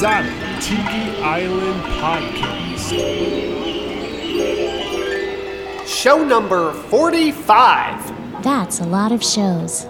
Exotic Tiki Island Podcast. Show number 45. That's a lot of shows.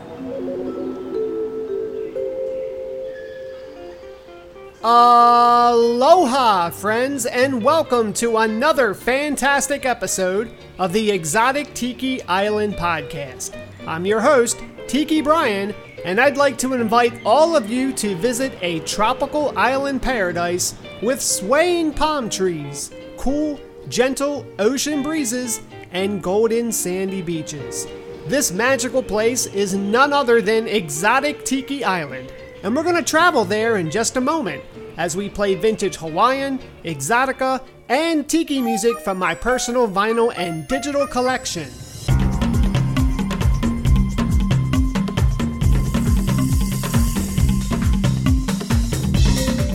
Aloha, friends, and welcome to another fantastic episode of the Exotic Tiki Island Podcast. I'm your host, Tiki Brian, and I'd like to invite all of you to visit a tropical island paradise with swaying palm trees, cool, gentle ocean breezes, and golden sandy beaches. This magical place is none other than Exotic Tiki Island, and we're going to travel there in just a moment as we play vintage Hawaiian, exotica, and tiki music from my personal vinyl and digital collection.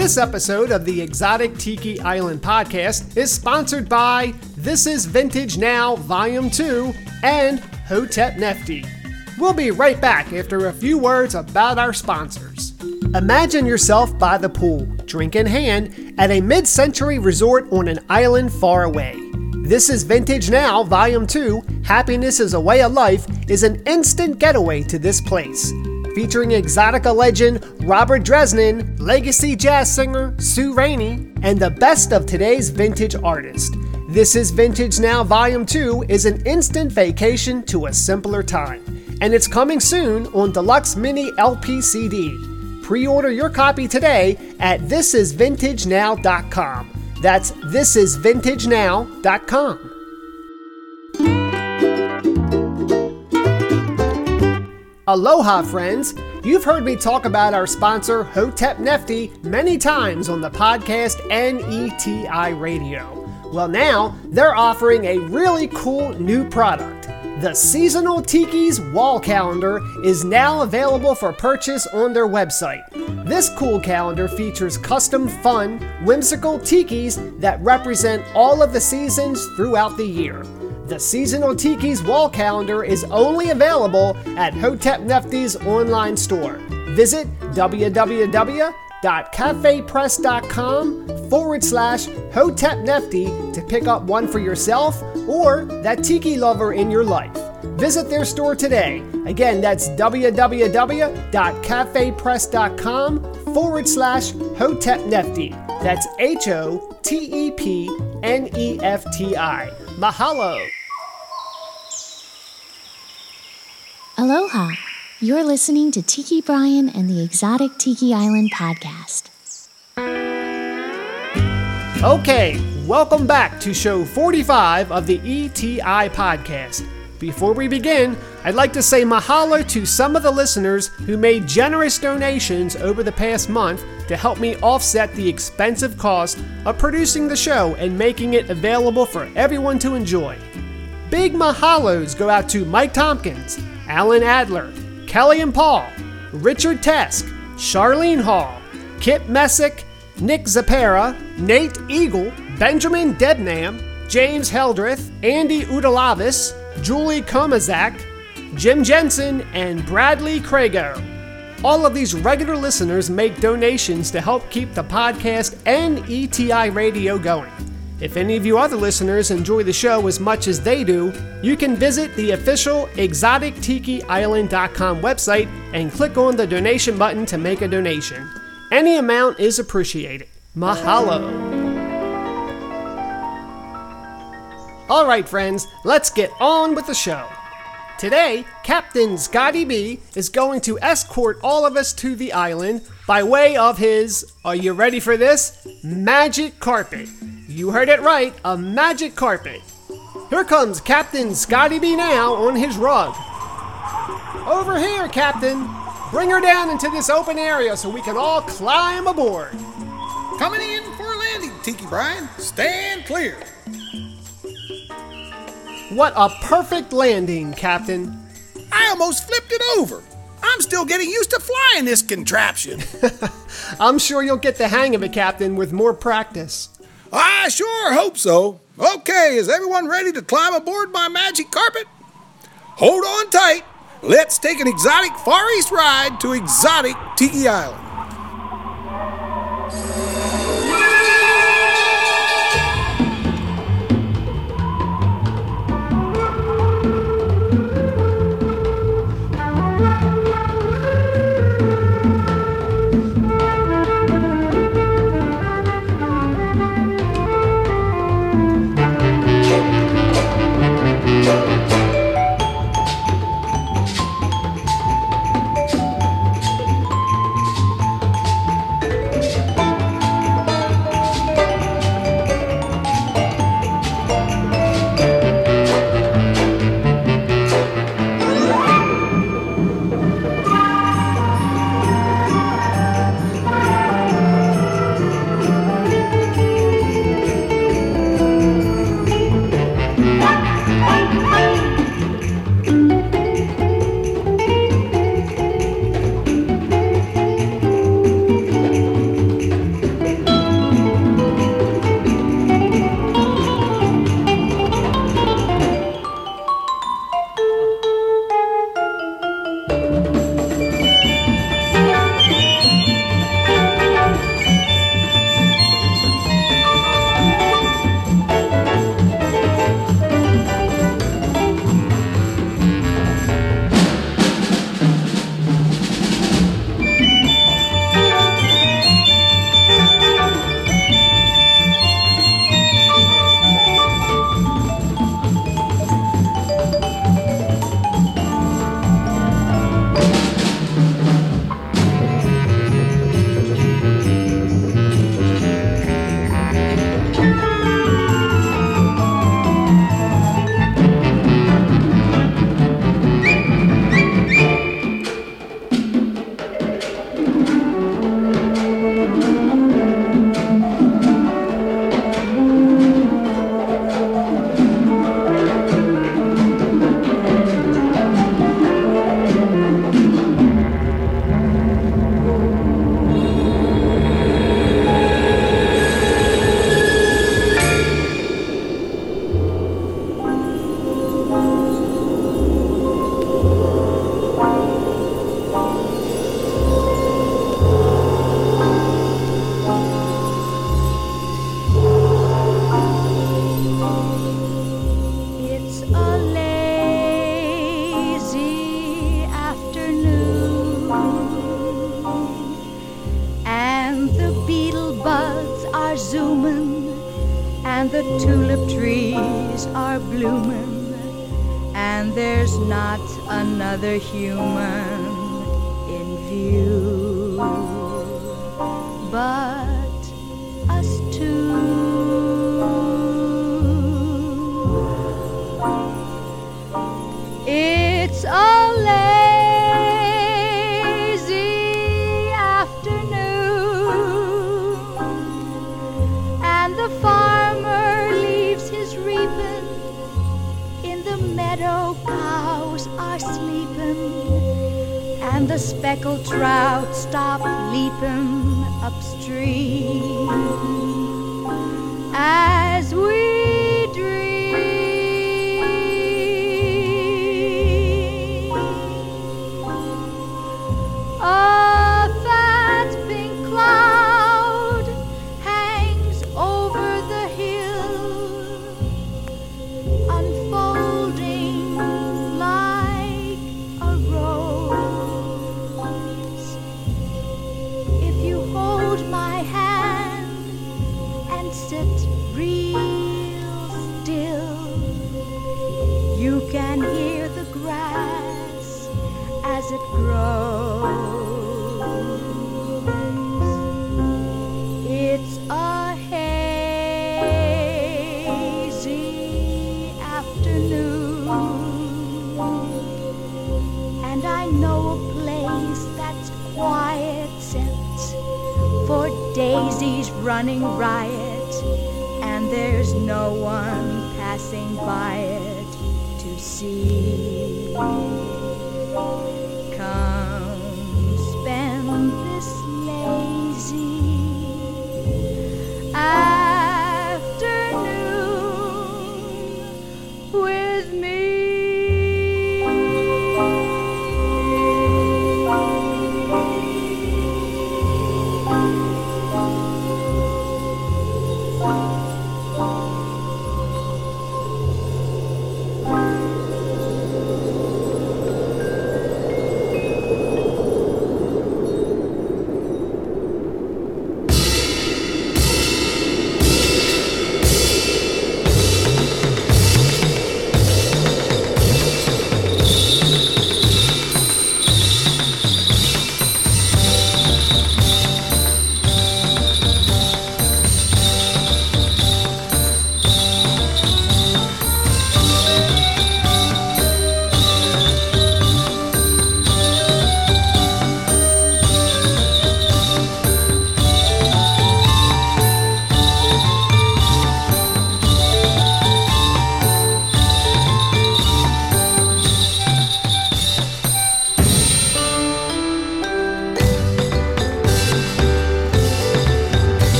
This episode of the Exotic Tiki Island podcast is sponsored by This Is Vintage Now Volume 2 and Hotep Nefti. We'll be right back after a few words about our sponsors. Imagine yourself by the pool, drink in hand, at a mid century resort on an island far away. This is Vintage Now, Volume 2 Happiness is a Way of Life is an instant getaway to this place. Featuring exotica legend Robert Drasnin, legacy jazz singer Sue Raney, and the best of today's vintage artists. This is Vintage Now Volume 2 is an instant vacation to a simpler time. And it's coming soon on Deluxe Mini LP CD. Pre order your copy today at thisisvintagenow.com. That's thisisvintagenow.com. Aloha, friends! You've heard me talk about our sponsor, Hotep Nefti, many times on the podcast NETI Radio. Well, now they're offering a really cool new product. The Seasonal Tiki's Wall Calendar is now available for purchase on their website. This cool calendar features custom, fun, whimsical tikis that represent all of the seasons throughout the year. The Seasonal Tiki's wall calendar is only available at Hotep Nefti's online store. Visit www.cafepress.com forward slash Hotep Nefti to pick up one for yourself or that tiki lover in your life. Visit their store today. Again, that's www.cafepress.com forward slash Hotep Nefti. That's H O T E P N E F T I. Mahalo. Aloha! You're listening to Tiki Brian and the Exotic Tiki Island podcast. Okay, welcome back to show 45 of the ETI podcast. Before we begin, I'd like to say mahalo to some of the listeners who made generous donations over the past month to help me offset the expensive cost of producing the show and making it available for everyone to enjoy. Big mahalos go out to Mike Tompkins, Alan Adler, Kelly and Paul, Richard Tesk, Charlene Hall, Kip Messick, Nick Zapera, Nate Eagle, Benjamin Debnam, James Heldreth, Andy Udalavis, Julie Komazak, Jim Jensen, and Bradley Crago. All of these regular listeners make donations to help keep the podcast and ETI radio going. If any of you other listeners enjoy the show as much as they do, you can visit the official exotictikiisland.com website and click on the donation button to make a donation. Any amount is appreciated. Mahalo. All right, friends, let's get on with the show. Today, Captain Scotty B is going to escort all of us to the island by way of his, are you ready for this? Magic carpet. You heard it right, a magic carpet. Here comes Captain Scotty B now on his rug. Over here, Captain. Bring her down into this open area so we can all climb aboard. Coming in for a landing, Tiki Brian. Stand clear. What a perfect landing, Captain. I almost flipped it over. I'm still getting used to flying this contraption. I'm sure you'll get the hang of it, Captain, with more practice. I sure hope so. Okay, is everyone ready to climb aboard my magic carpet? Hold on tight. Let's take an exotic Far East ride to exotic Tiki Island.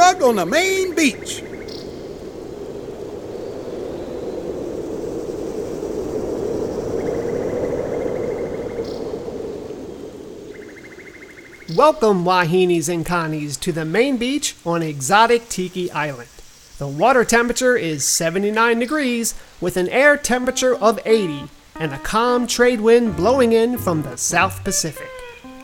On the main beach. Welcome, Wahines and Kanes, to the main beach on exotic Tiki Island. The water temperature is 79 degrees with an air temperature of 80 and a calm trade wind blowing in from the South Pacific.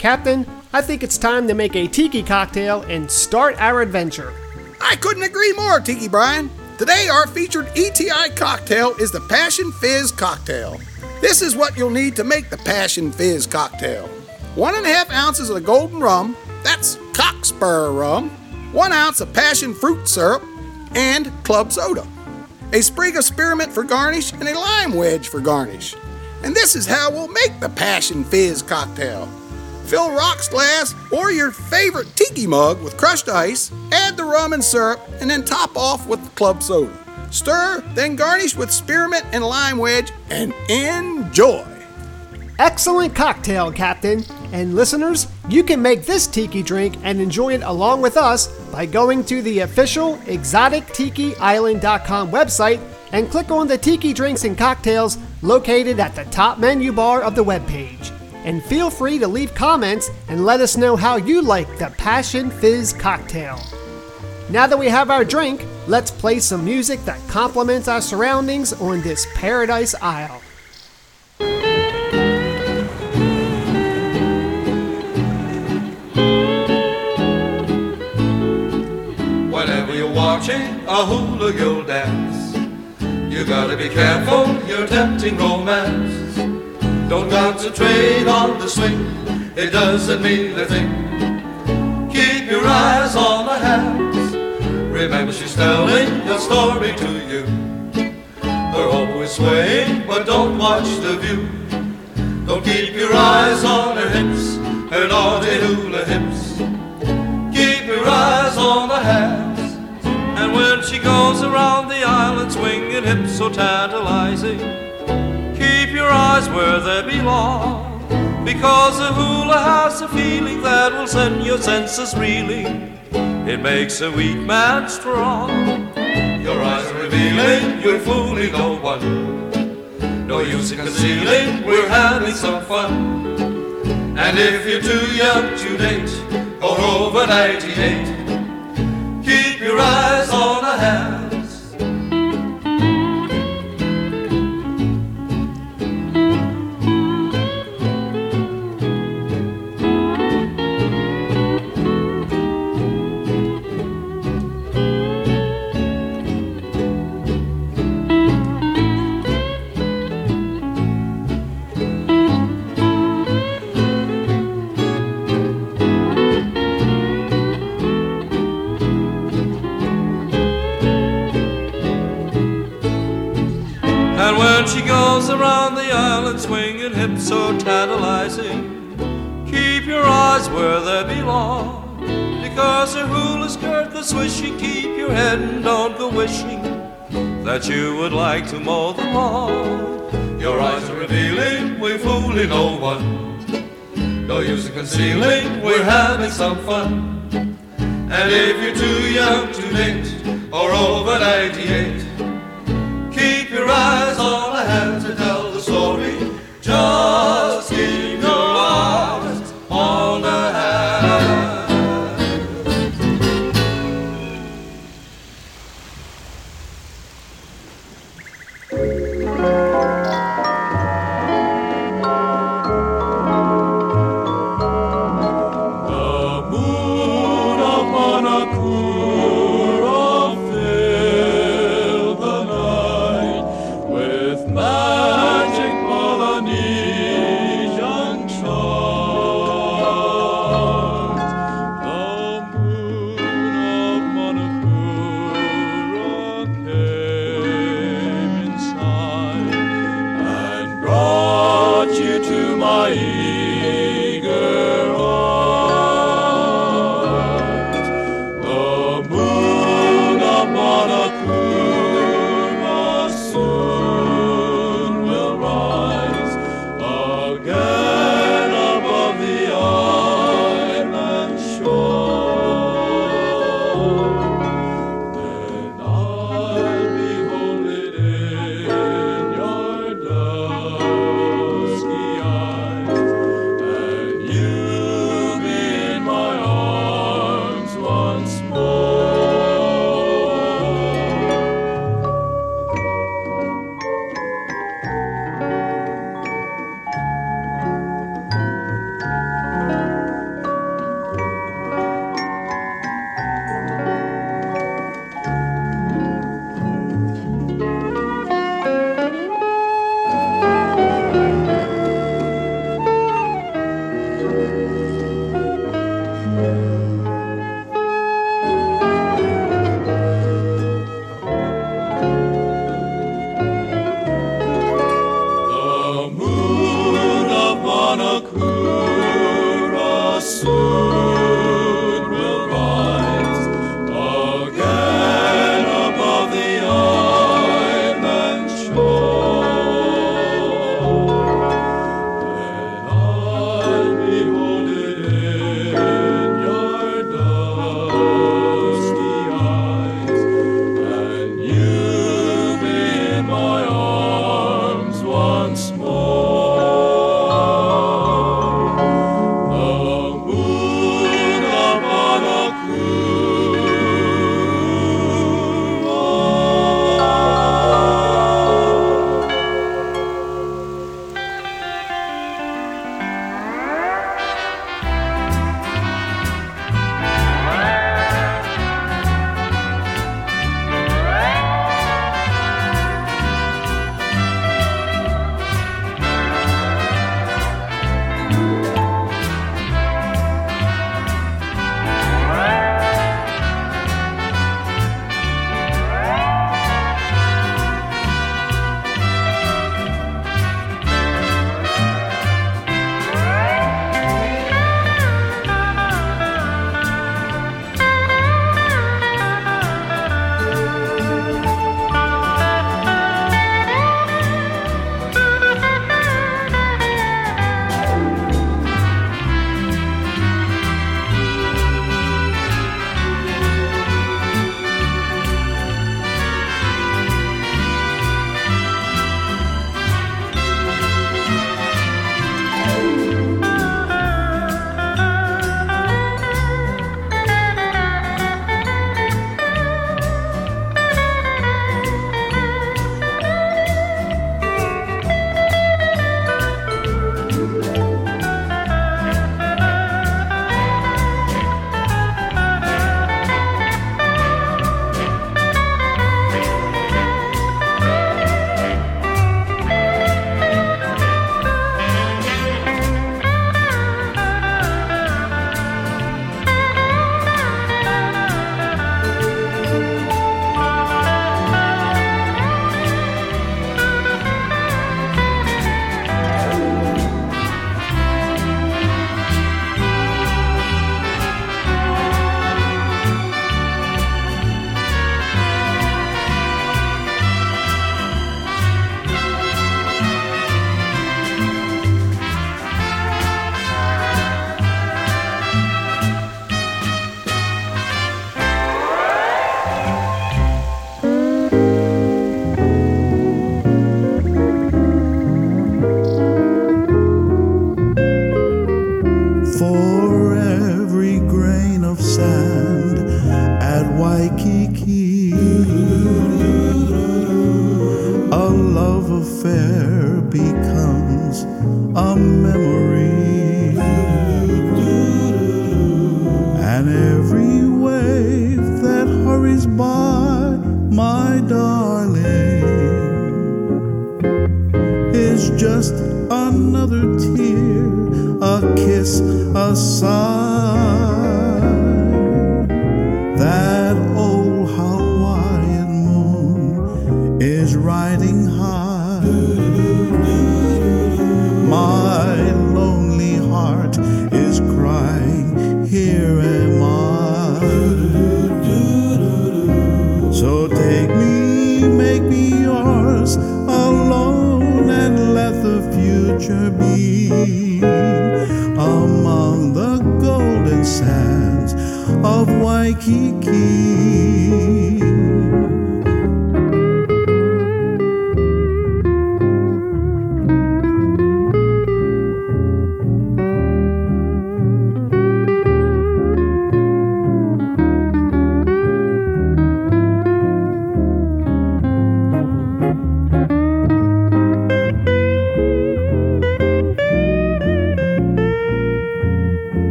Captain, I think it's time to make a tiki cocktail and start our adventure. I couldn't agree more, Tiki Brian. Today, our featured ETI cocktail is the Passion Fizz cocktail. This is what you'll need to make the Passion Fizz cocktail one and a half ounces of the golden rum, that's Cockspur rum, one ounce of passion fruit syrup, and club soda, a sprig of spearmint for garnish, and a lime wedge for garnish. And this is how we'll make the Passion Fizz cocktail. Fill rocks glass or your favorite tiki mug with crushed ice, add the rum and syrup, and then top off with the club soda. Stir, then garnish with spearmint and lime wedge, and enjoy. Excellent cocktail, Captain. And listeners, you can make this tiki drink and enjoy it along with us by going to the official exotictikiisland.com website and click on the tiki drinks and cocktails located at the top menu bar of the webpage. And feel free to leave comments and let us know how you like the Passion Fizz cocktail. Now that we have our drink, let's play some music that complements our surroundings on this paradise isle. Whenever you're watching a hula girl dance, you gotta be careful, you're tempting romance. Don't concentrate on the swing, it doesn't mean a thing. Keep your eyes on the hands. Remember, she's telling a story to you. They're always swaying, but don't watch the view. Don't keep your eyes on her hips, her naughty hula hips. Keep your eyes on the hands. And when she goes around the island swinging hips so tantalizing, your eyes where they belong. Because the hula has a feeling that will send your senses reeling. It makes a weak man strong. Your eyes revealing, you're fooling no one. No use in concealing, we're having some fun. And if you're too young to date, or over 98, keep your eyes on the hands. Goes around the island swinging hips so tantalizing, keep your eyes where they belong. Because her hula skirt goes swishing, keep your head and don't go wishing that you would like to mow the lawn. Your eyes are revealing, we're fooling no one. No use in concealing, we're having some fun. And if you're too young to date, or over 98, Keep your eyes on Just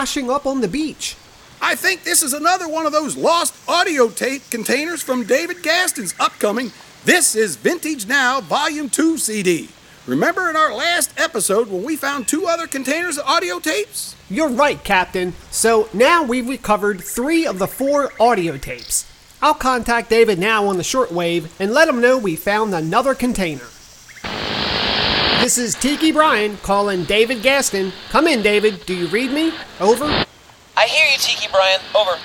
washing up on the beach? I think this is another one of those lost audio tape containers from David Gaston's upcoming This is Vintage Now Volume 2 CD. Remember in our last episode when we found two other containers of audio tapes? You're right, Captain. So now we've recovered three of the four audio tapes. I'll contact David now on the shortwave and let him know we found another container. This is Tiki Brian calling David Gaston. Come in, David. Do you read me? Over. I hear you, Tiki Brian. Over.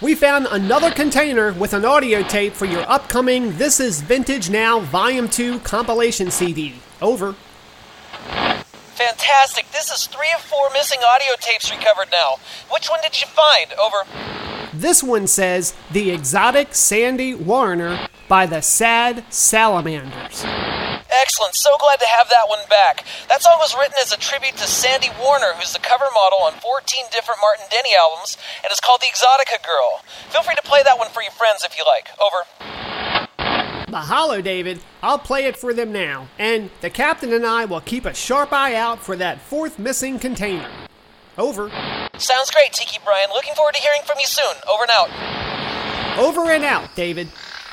We found another container with an audio tape for your upcoming This Is Vintage Now Volume 2 compilation CD. Over. Fantastic. This is three of four missing audio tapes recovered now. Which one did you find? Over. This one says The Exotic Sandy Warner by the Sad Salamanders. Excellent. So glad to have that one back. That song was written as a tribute to Sandy Warner, who's the cover model on 14 different Martin Denny albums, and is called The Exotica Girl. Feel free to play that one for your friends if you like. Over. Mahalo, David. I'll play it for them now. And the captain and I will keep a sharp eye out for that fourth missing container. Over. Sounds great, Tiki Brian. Looking forward to hearing from you soon. Over and out. Over and out, David.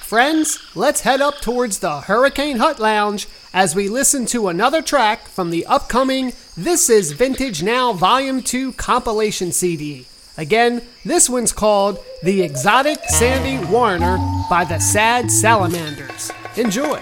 Friends, let's head up towards the Hurricane Hut Lounge as we listen to another track from the upcoming This Is Vintage Now Volume 2 compilation CD. Again, this one's called The Exotic Sandy Warner by the Sad Salamanders. Enjoy.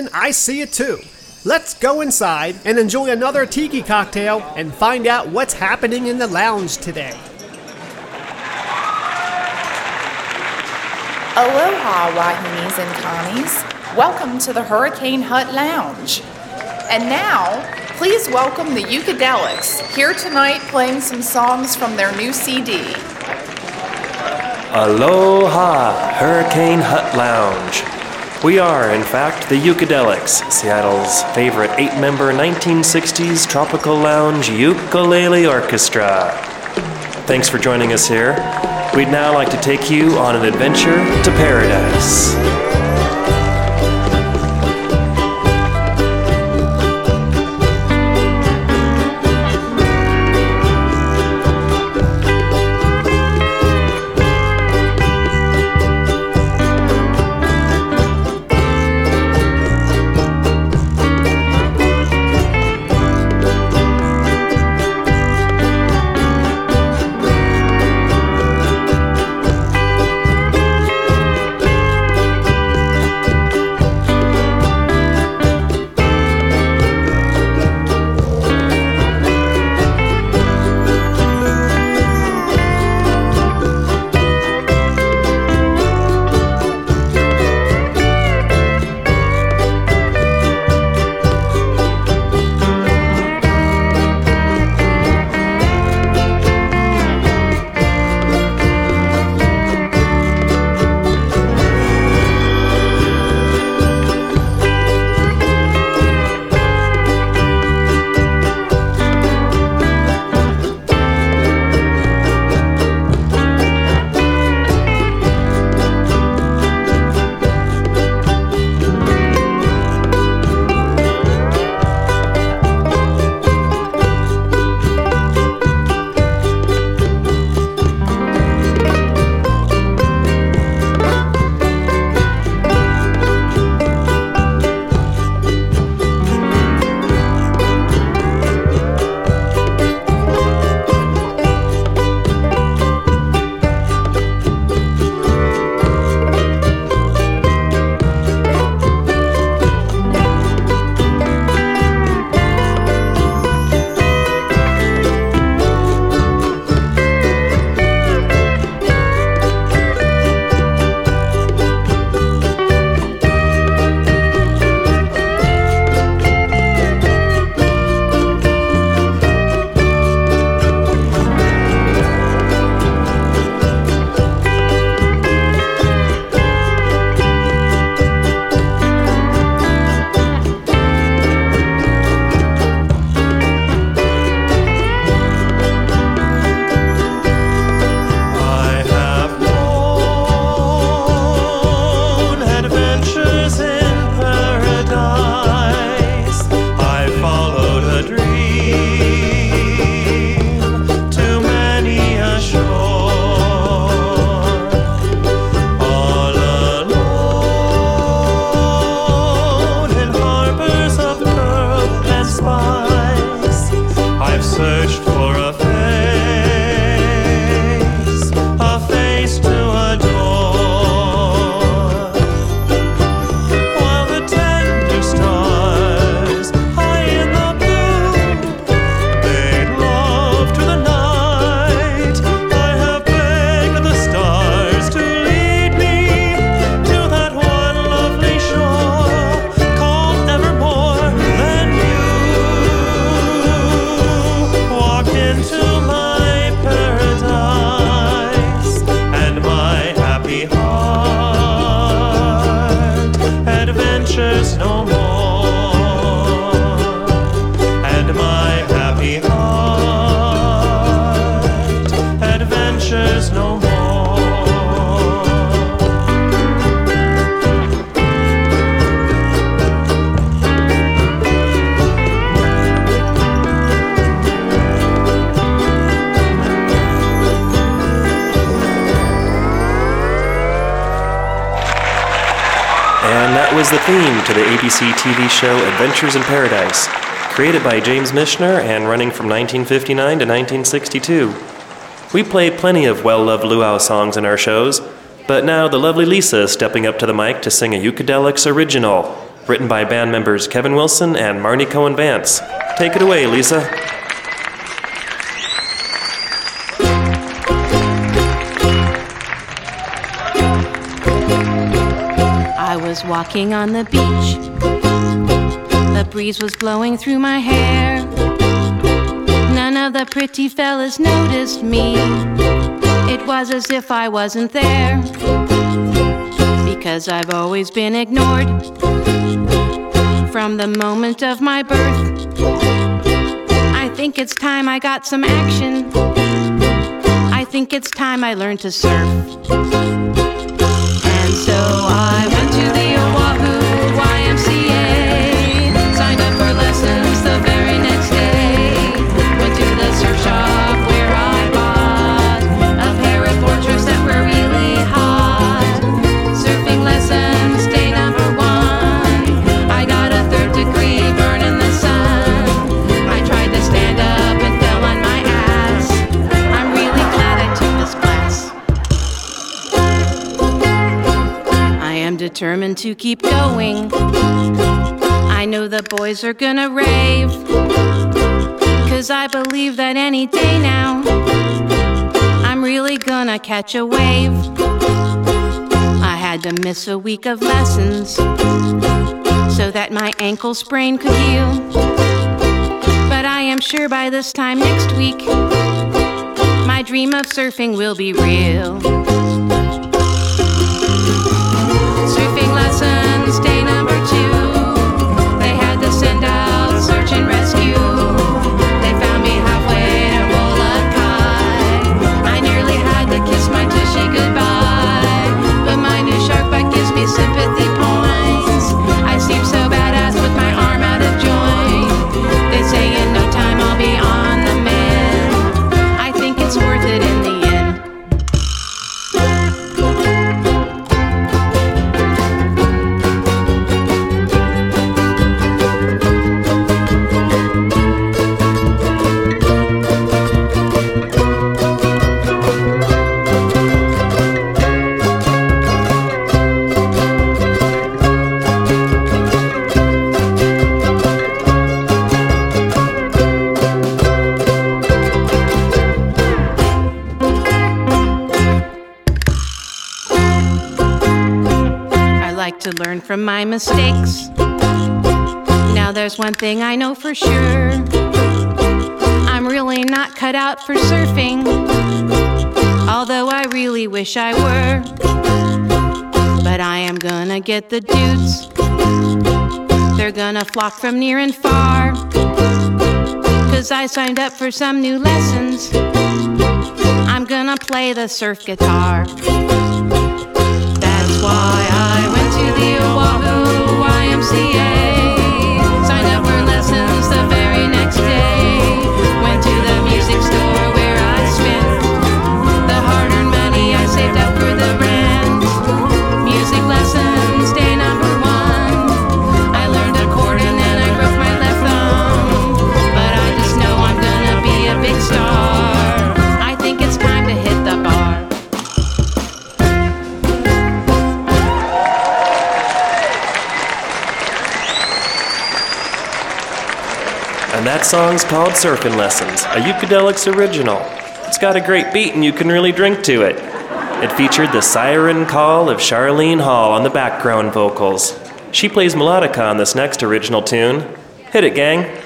Yes, Captain, I see it too. Let's go inside and enjoy another tiki cocktail and find out what's happening in the lounge today. Aloha, Wahines and Kanes. Welcome to the Hurricane Hut Lounge. And now, please welcome the Ukadelics, here tonight playing some songs from their new CD. Aloha, Hurricane Hut Lounge. We are, in fact, the Ukadelics, Seattle's favorite eight member 1960s tropical lounge ukulele orchestra. Thanks for joining us here. We'd now like to take you on an adventure to paradise. ABC TV show Adventures in Paradise, created by James Michener and running from 1959 to 1962. We play plenty of well loved luau songs in our shows, But now the lovely Lisa is stepping up to the mic to sing a Ukadelics original, written by band members Kevin Wilson and Marnie Cohen Vance. Take it away, Lisa. Walking on the beach. The breeze was blowing through my hair. None of the pretty fellas noticed me. It was as if I wasn't there. Because I've always been ignored from the moment of my birth. I think it's time I got some action. I think it's time I learned to surf. And so I determined to keep going. I know the boys are gonna rave. Cause I believe that any day now, I'm really gonna catch a wave. I had to miss a week of lessons so that my ankle sprain could heal. But I am sure by this time next week, my dream of surfing will be real. Mistakes. Now there's one thing I know for sure. I'm really not cut out for surfing. Although I really wish I were. But I am gonna get the dudes. They're gonna flock from near and far. Cause I signed up for some new lessons. I'm gonna play the surf guitar. YMCA. Signed up for lessons the very next day. That song's called Surfing Lessons, a Ukadelics original. It's got a great beat and you can really drink to it. It featured the siren call of Charlene Hall on the background vocals. She plays melodica on this next original tune. Hit it, gang.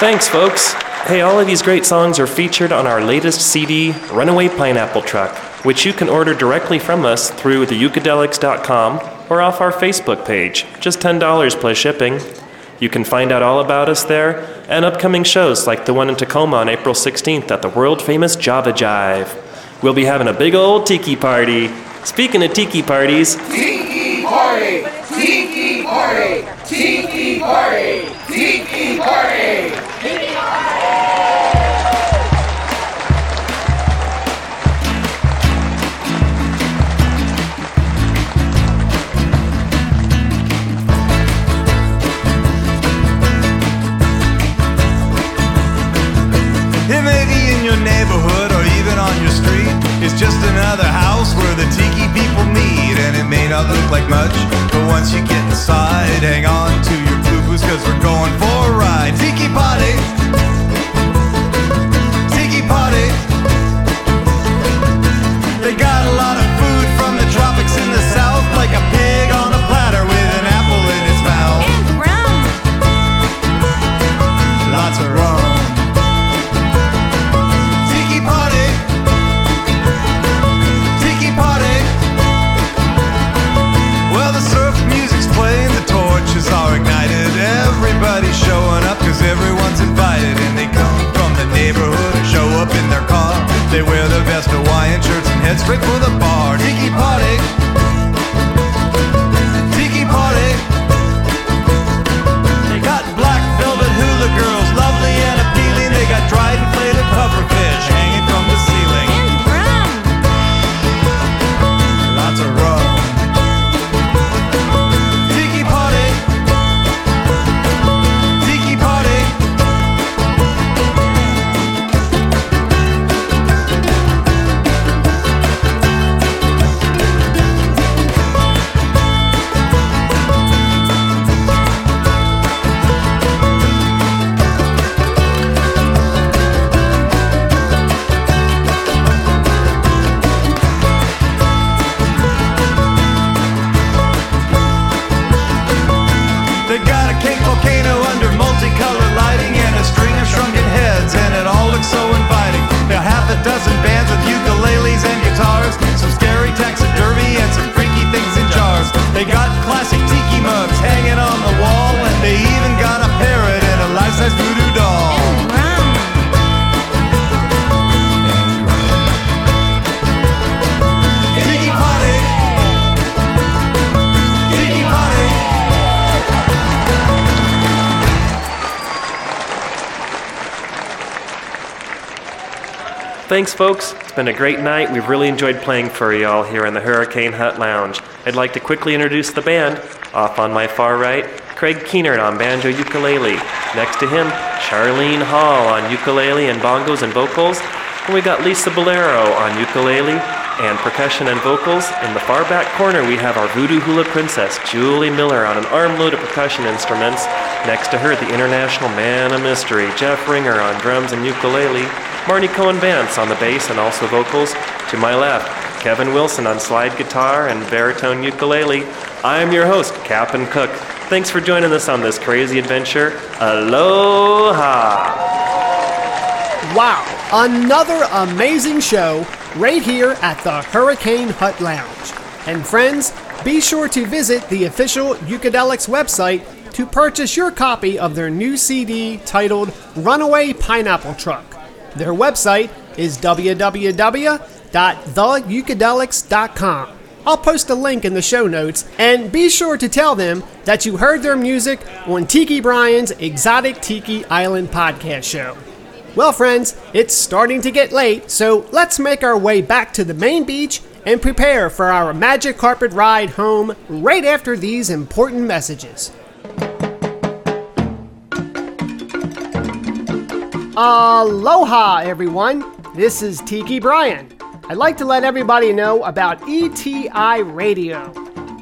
Thanks, folks. Hey, all of these great songs are featured on our latest CD, Runaway Pineapple Truck, which you can order directly from us through theucadelics.com or off our Facebook page. Just $10 plus shipping. You can find out all about us there and upcoming shows like the one in Tacoma on April 16th at the world famous Java Jive. We'll be having a big old tiki party. Speaking of tiki parties, just another house where the tiki people meet. And it may not look like much, but once you get inside, hang on to your boots cause we're going for a ride. Tiki party! Straight for the bar. Tiki party. Thanks, folks. It's been a great night. We've really enjoyed playing for y'all here in the Hurricane Hut Lounge. I'd like to quickly introduce the band. Off on my far right, Craig Keenert on banjo ukulele. Next to him, Charlene Hall on ukulele and bongos and vocals. And we got Lisa Bolero on ukulele and percussion and vocals. In the far back corner, we have our voodoo hula princess, Julie Miller, on an armload of percussion instruments. Next to her, the international man of mystery, Jeff Ringer on drums and ukulele. Marnie Cohen Vance on the bass and also vocals. To my left, Kevin Wilson on slide guitar and baritone ukulele. I'm your host, Captain Cook. Thanks for joining us on this crazy adventure. Aloha! Wow, another amazing show right here at the Hurricane Hut Lounge. And friends, be sure to visit the official Ukadelics website to purchase your copy of their new CD titled Runaway Pineapple Truck. Their website is www.theukadelics.com. I'll post a link in the show notes, and be sure to tell them that you heard their music on Tiki Brian's Exotic Tiki Island podcast show. Well, friends, it's starting to get late, so let's make our way back to the main beach and prepare for our magic carpet ride home right after these important messages. Aloha, everyone. This is Tiki Brian. I'd like to let everybody know about ETI Radio.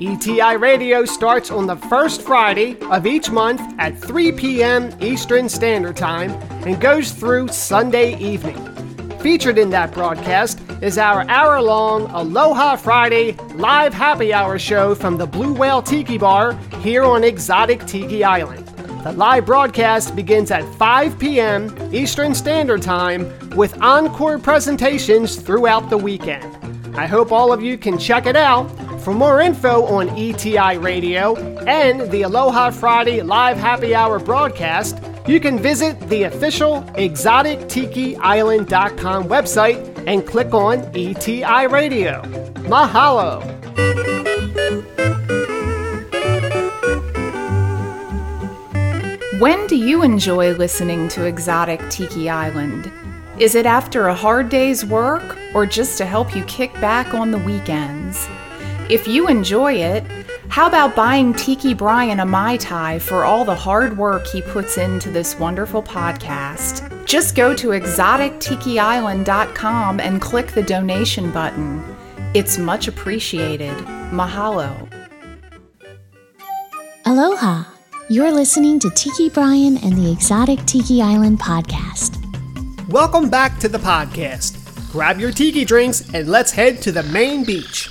ETI Radio starts on the first Friday of each month at 3 p.m. Eastern Standard Time and goes through Sunday evening. Featured in that broadcast is our hour long Aloha Friday live happy hour show from the Blue Whale Tiki Bar here on exotic Tiki Island. The live broadcast begins at 5 p.m. Eastern Standard Time with encore presentations throughout the weekend. I hope all of you can check it out. For more info on ETI Radio and the Aloha Friday Live Happy Hour broadcast, you can visit the official ExoticTikiIsland.com website and click on ETI Radio. Mahalo! When do you enjoy listening to Exotic Tiki Island? Is it after a hard day's work or just to help you kick back on the weekends? If you enjoy it, how about buying Tiki Brian a Mai Tai for all the hard work he puts into this wonderful podcast? Just go to exotictikiisland.com and click the donation button. It's much appreciated. Mahalo. Aloha! You're listening to Tiki Brian and the Exotic Tiki Island podcast. Welcome back to the podcast. Grab your tiki drinks and let's head to the main beach.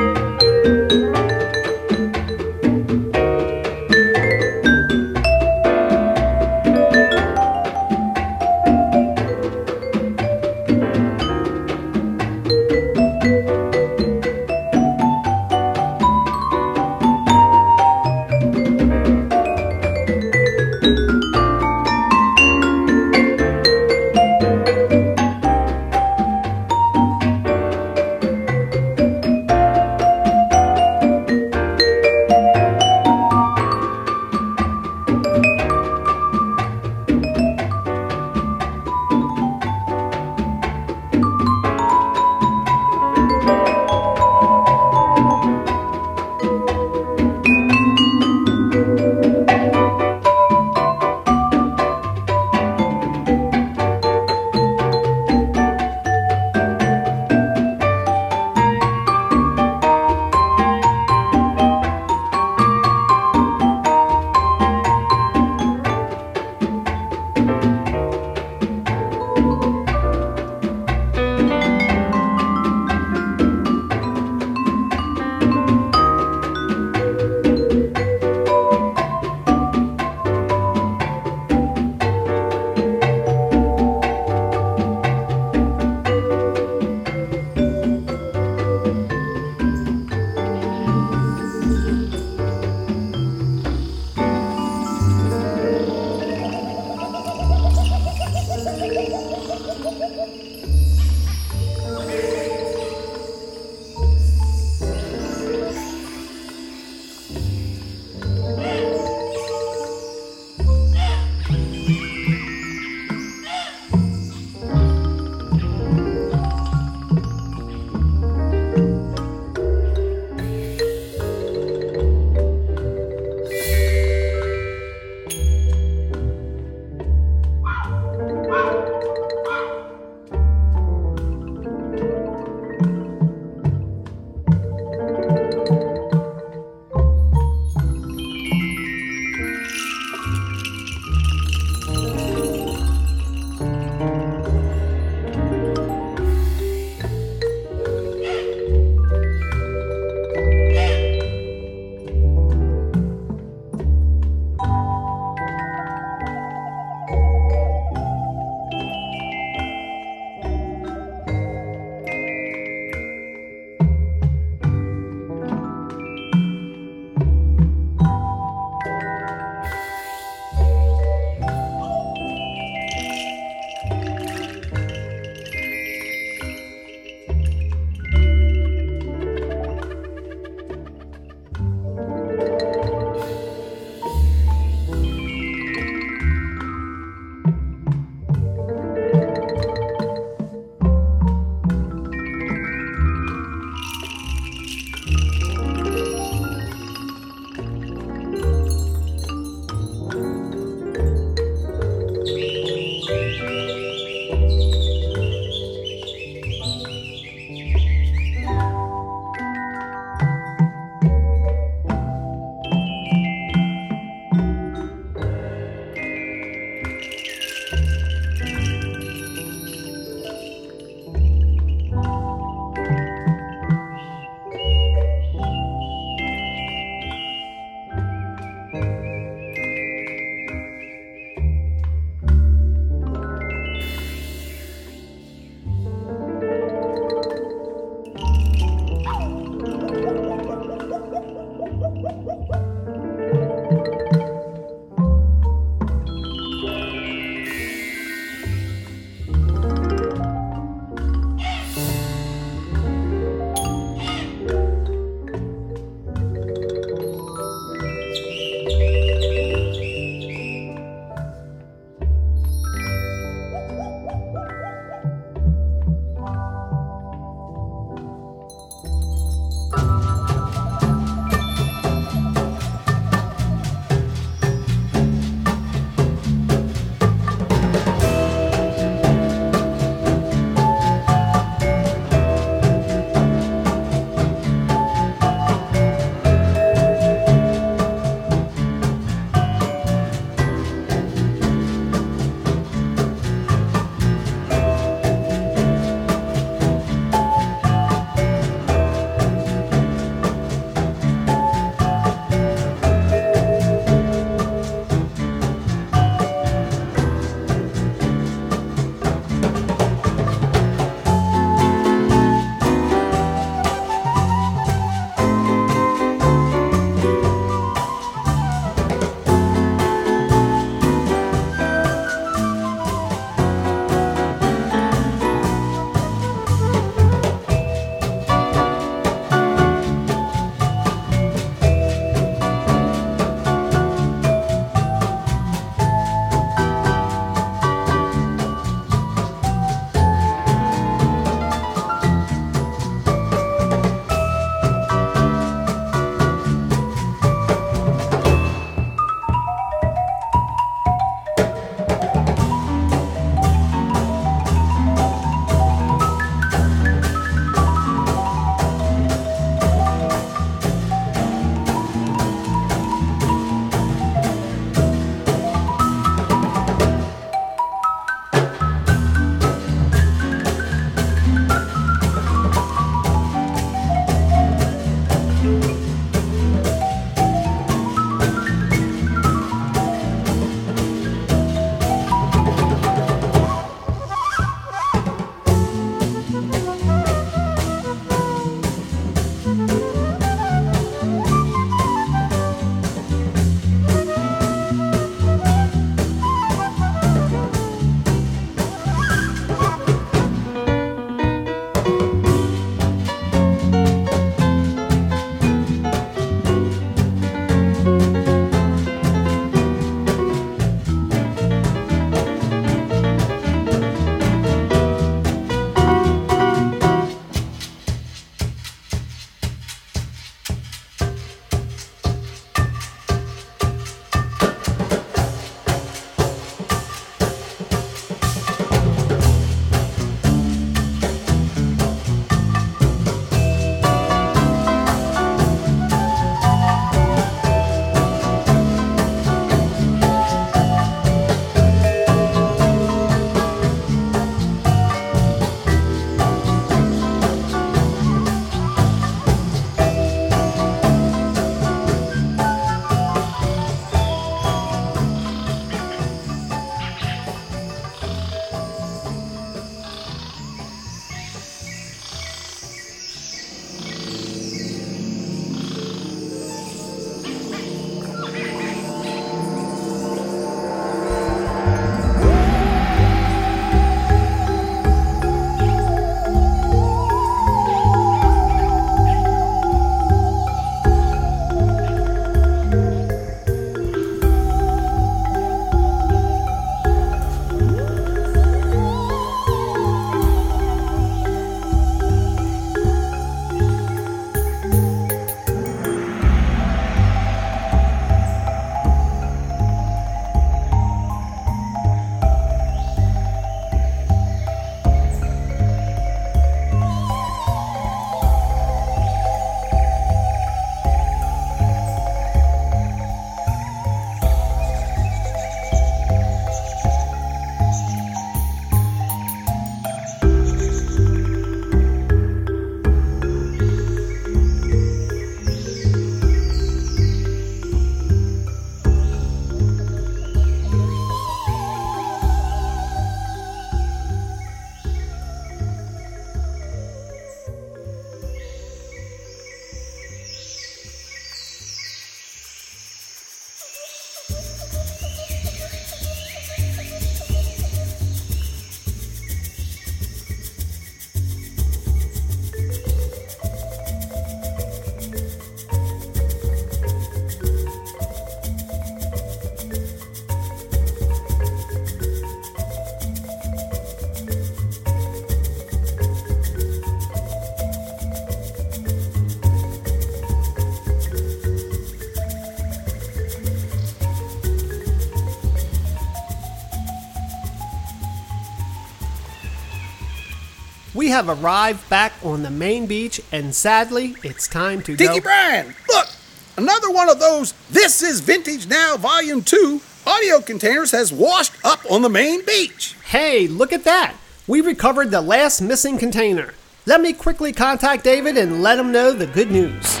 Have arrived back on the main beach, and sadly, it's time to Tiki go. Brian, look, another one of those This Is Vintage Now Volume 2 audio containers has washed up on the main beach. Hey, look at that! We recovered the last missing container. Let me quickly contact David and let him know the good news.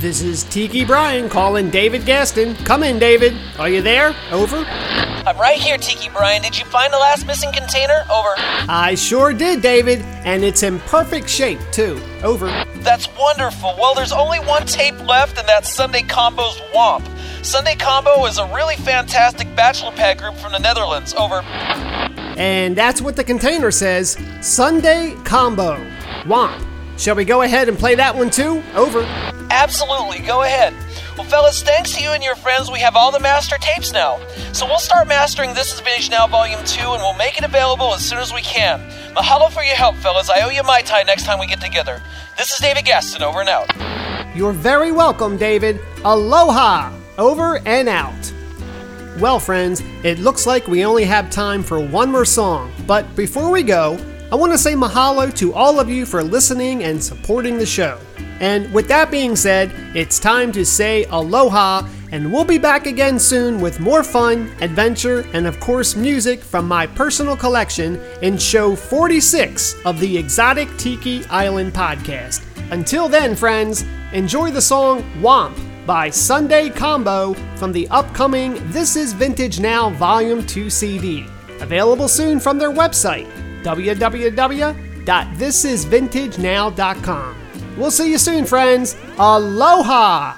This is Tiki Brian calling David Gaston. Come in, David. Are you there? Over. I'm right here, Tiki Brian. Did you find the last missing container? Over. I sure did, David, and it's in perfect shape, too. Over. That's wonderful. Well, there's only one tape left, and that's Sunday Combo's Womp. Sunday Combo is a really fantastic bachelor pad group from the Netherlands. Over. And that's what the container says Sunday Combo. Womp. Shall we go ahead and play that one too? Over. Absolutely, go ahead. Well, fellas, thanks to you and your friends, we have all the master tapes now. So we'll start mastering This Is Vintage Now Volume 2, and we'll make it available as soon as we can. Mahalo for your help, fellas. I owe you Mai Tai next time we get together. This is David Gaston, over and out. You're very welcome, David. Aloha. Over and out. Well, friends, it looks like we only have time for one more song. But before we go, I want to say mahalo to all of you for listening and supporting the show. And with that being said, it's time to say aloha, and we'll be back again soon with more fun, adventure, and of course, music from my personal collection in show 46 of the Exotic Tiki Island podcast. Until then, friends, enjoy the song Womp by Sunday Combo from the upcoming This Is Vintage Now Volume 2 CD. Available soon from their website, www.thisisvintagenow.com. We'll see you soon, friends. Aloha!